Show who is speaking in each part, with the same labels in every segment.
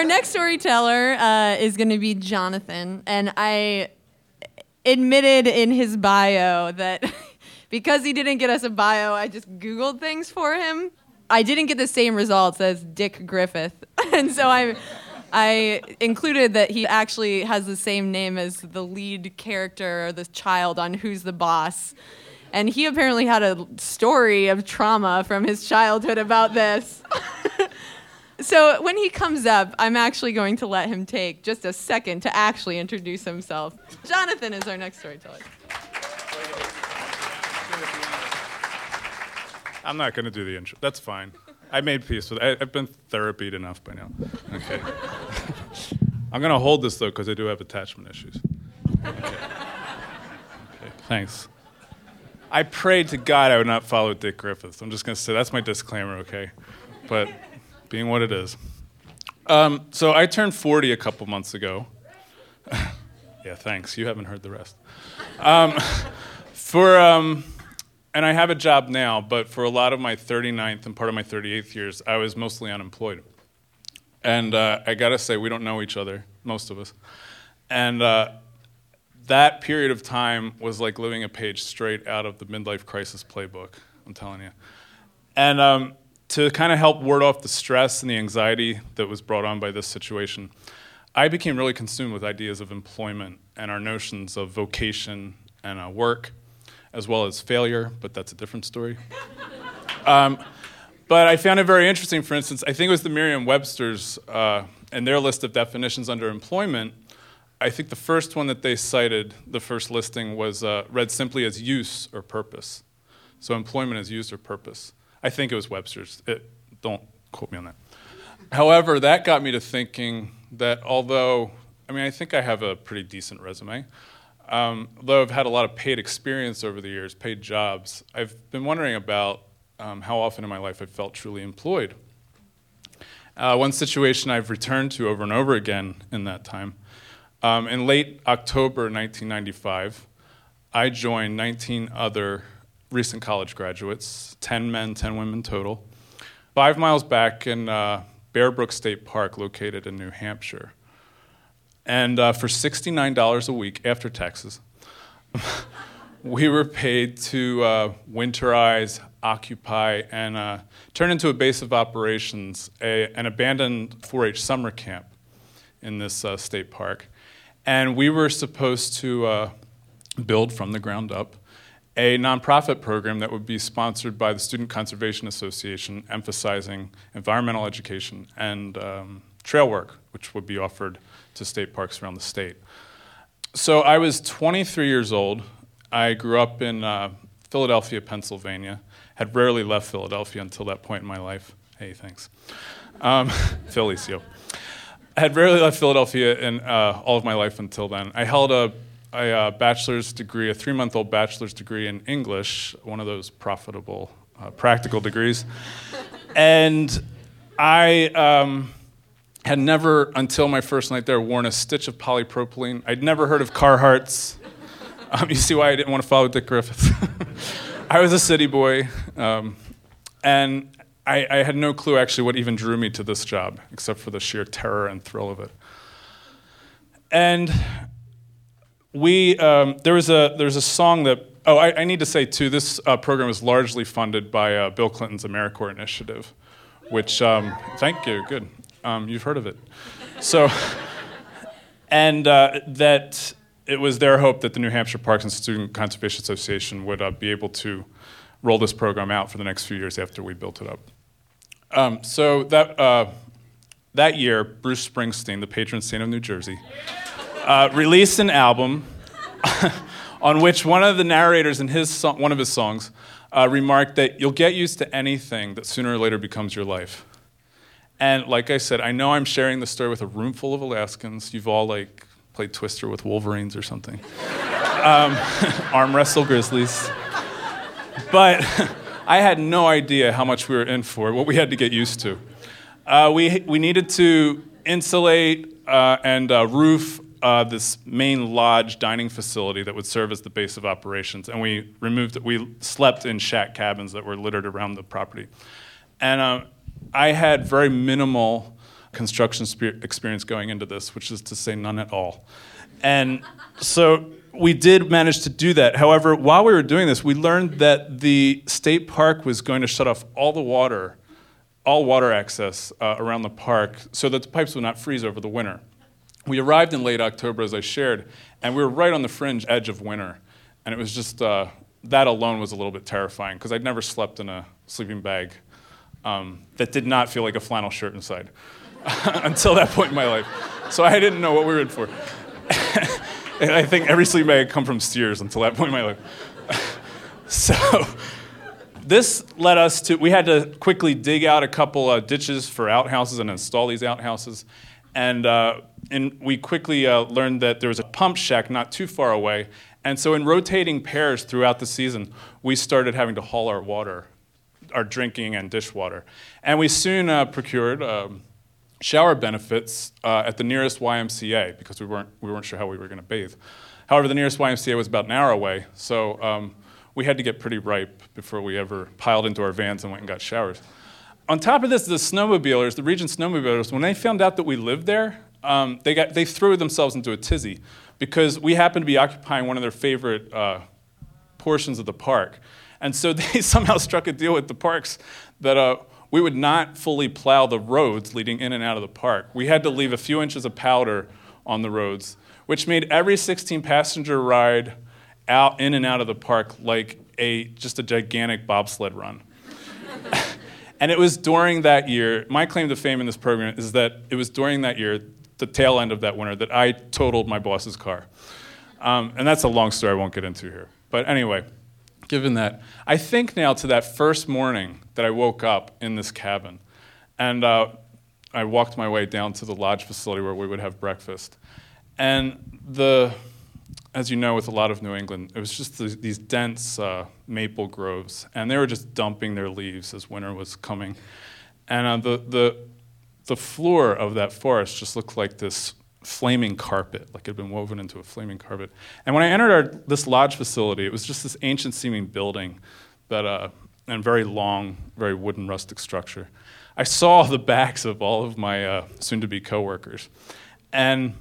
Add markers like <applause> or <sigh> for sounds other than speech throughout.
Speaker 1: our next storyteller uh, is going to be Jonathan, and I admitted in his bio that <laughs> because he didn't get us a bio, I just Googled things for him. I didn't get the same results as Dick Griffith, <laughs> and so I. I included that he actually has the same name as the lead character, or the child on Who's the Boss. And he apparently had a story of trauma from his childhood about this. <laughs> so when he comes up, I'm actually going to let him take just a second to actually introduce himself. Jonathan is our next storyteller.
Speaker 2: I'm not going to do the intro. That's fine. I made peace with it. I've been therapied enough by now. Okay. <laughs> I'm going to hold this, though, because I do have attachment issues. Okay. okay. Thanks. I prayed to God I would not follow Dick Griffith. I'm just going to say that's my disclaimer, okay? But being what it is. Um, so I turned 40 a couple months ago. <laughs> yeah, thanks. You haven't heard the rest. Um, <laughs> for um, and I have a job now, but for a lot of my 39th and part of my 38th years, I was mostly unemployed. And uh, I gotta say, we don't know each other, most of us. And uh, that period of time was like living a page straight out of the midlife crisis playbook, I'm telling you. And um, to kind of help ward off the stress and the anxiety that was brought on by this situation, I became really consumed with ideas of employment and our notions of vocation and uh, work as well as failure, but that's a different story. <laughs> Um, but I found it very interesting, for instance, I think it was the Merriam Webster's uh, and their list of definitions under employment. I think the first one that they cited, the first listing, was uh, read simply as use or purpose. So employment as use or purpose. I think it was Webster's. It, don't quote me on that. However, that got me to thinking that although, I mean, I think I have a pretty decent resume, um, though I've had a lot of paid experience over the years, paid jobs, I've been wondering about um, how often in my life I've felt truly employed. Uh, one situation I've returned to over and over again in that time. Um, in late October 1995, I joined 19 other recent college graduates, 10 men, 10 women total, five miles back in uh, Bear Brook State Park, located in New Hampshire. And uh, for $69 a week after taxes, <laughs> we were paid to uh, winterize, occupy, and uh, turn into a base of operations a, an abandoned 4 H summer camp in this uh, state park. And we were supposed to uh, build from the ground up a nonprofit program that would be sponsored by the Student Conservation Association, emphasizing environmental education and um, trail work, which would be offered to state parks around the state. So I was 23 years old. I grew up in uh, Philadelphia, Pennsylvania. Had rarely left Philadelphia until that point in my life. Hey, thanks. Um, Phillies, yo. I had rarely left Philadelphia in uh, all of my life until then. I held a, a, uh, bachelor's degree, a three month old bachelor's degree in English, one of those profitable, uh, practical degrees. and I. Um, had never, until my first night there, worn a stitch of polypropylene. I'd never heard of Carhartts. Um, you see why I didn't want to follow Dick Griffith. <laughs> I was a city boy, um, and I, I, had no clue actually what even drew me to this job, except for the sheer terror and thrill of it. And we, um, there was a there's a song that oh I, I need to say too this uh, program was largely funded by uh, Bill Clinton's AmeriCorps initiative, which um, thank you good um, you've heard of it. So, <laughs> and uh, that it was their hope that the New Hampshire Parks and Student Conservation Association would uh, be able to roll this program out for the next few years after we built it up. Um, so that, uh, that year, Bruce Springsteen, the patron saint of New Jersey, uh, released an album <laughs> on which one of the narrators in his so- one of his songs uh, remarked that you'll get used to anything that sooner or later becomes your life. And like I said, I know I'm sharing the story with a room full of Alaskans. You've all like played Twister with Wolverines or something, <laughs> um, <laughs> arm wrestle grizzlies. But I had no idea how much we were in for, what we had to get used to. Uh, we, we needed to insulate uh, and uh, roof uh, this main lodge dining facility that would serve as the base of operations. And we removed. We slept in shack cabins that were littered around the property. And uh, I had very minimal construction spe- experience going into this, which is to say none at all. And so we did manage to do that. However, while we were doing this, we learned that the state park was going to shut off all the water, all water access uh, around the park, so that the pipes would not freeze over the winter. We arrived in late October, as I shared, and we were right on the fringe edge of winter. And it was just, uh, that alone was a little bit terrifying because I'd never slept in a sleeping bag um, that did not feel like a flannel shirt inside <laughs> until that point in my life. So I didn't know what we were in for. <laughs> and I think every sleeping bag had come from Sears until that point in my life. <laughs> so this led us to, we had to quickly dig out a couple of ditches for outhouses and install these outhouses. And, uh, and we quickly uh, learned that there was a pump shack not too far away. And so, in rotating pairs throughout the season, we started having to haul our water, our drinking and dishwater. And we soon uh, procured um, shower benefits uh, at the nearest YMCA because we weren't, we weren't sure how we were going to bathe. However, the nearest YMCA was about an hour away, so um, we had to get pretty ripe before we ever piled into our vans and went and got showers. On top of this, the snowmobilers, the region snowmobilers, when they found out that we lived there, um, they, got, they threw themselves into a tizzy because we happened to be occupying one of their favorite uh, portions of the park. And so <laughs> they somehow struck a deal with the parks that uh, we would not fully plow the roads leading in and out of the park. We had to leave a few inches of powder on the roads, which made every 16 passenger ride out in and out of the park like a just a gigantic bobsled run. <laughs> and it was during that year, my claim to fame in this program is that it was during that year, the tail end of that winter, that I totaled my boss's car. Um, and that's a long story I won't get into here. But anyway, given that, I think now to that first morning that I woke up in this cabin. And uh, I walked my way down to the lodge facility where we would have breakfast. And the, as you know, with a lot of New England, it was just these dense uh, maple groves, and they were just dumping their leaves as winter was coming. And uh, the, the, the floor of that forest just looked like this flaming carpet, like it had been woven into a flaming carpet. And when I entered our, this lodge facility, it was just this ancient seeming building that, uh, and very long, very wooden rustic structure. I saw the backs of all of my uh, soon to be coworkers. And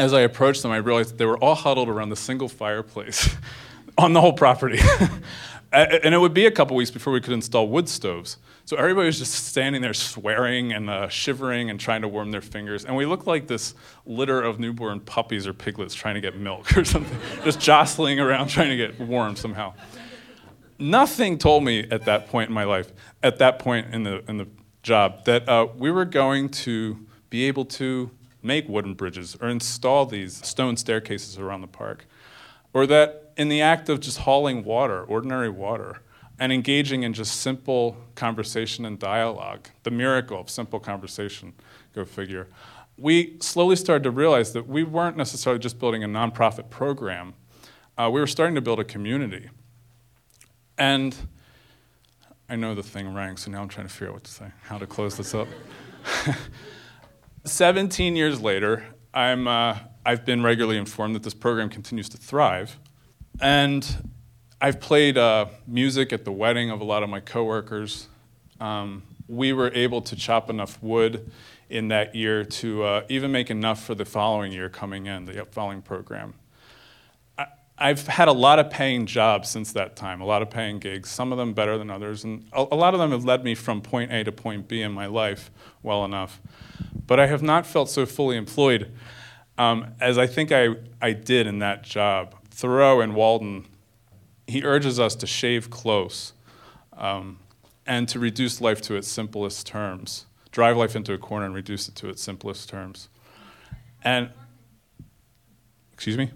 Speaker 2: as I approached them, I realized they were all huddled around the single fireplace <laughs> on the whole property. <laughs> and it would be a couple weeks before we could install wood stoves. So everybody was just standing there swearing and uh, shivering and trying to warm their fingers. And we looked like this litter of newborn puppies or piglets trying to get milk <laughs> or something, just jostling around trying to get warm somehow. Nothing told me at that point in my life, at that point in the, in the job, that uh, we were going to be able to make wooden bridges or install these stone staircases around the park. Or that in the act of just hauling water, ordinary water, and engaging in just simple conversation and dialogue, the miracle of simple conversation, go figure. We slowly started to realize that we weren't necessarily just building a nonprofit program, uh, we were starting to build a community. And I know the thing rang, so now I'm trying to figure out what to say, how to close this up. <laughs> 17 years later, I'm, uh, I've been regularly informed that this program continues to thrive. And I've played uh, music at the wedding of a lot of my coworkers. Um, we were able to chop enough wood in that year to uh, even make enough for the following year coming in, the following program. I've had a lot of paying jobs since that time, a lot of paying gigs, some of them better than others, and a, a lot of them have led me from point A to point B in my life well enough. But I have not felt so fully employed um, as I think I, I did in that job. Thoreau and Walden he urges us to shave close um, and to reduce life to its simplest terms, drive life into a corner and reduce it to its simplest terms. And, excuse me?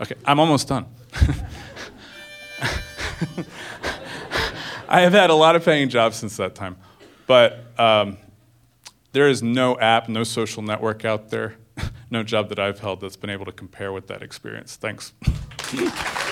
Speaker 2: Okay, I'm almost done. I have had a lot of paying jobs since that time, but um, there is no app, no social network out there, <laughs> no job that I've held that's been able to compare with that experience. Thanks. <laughs>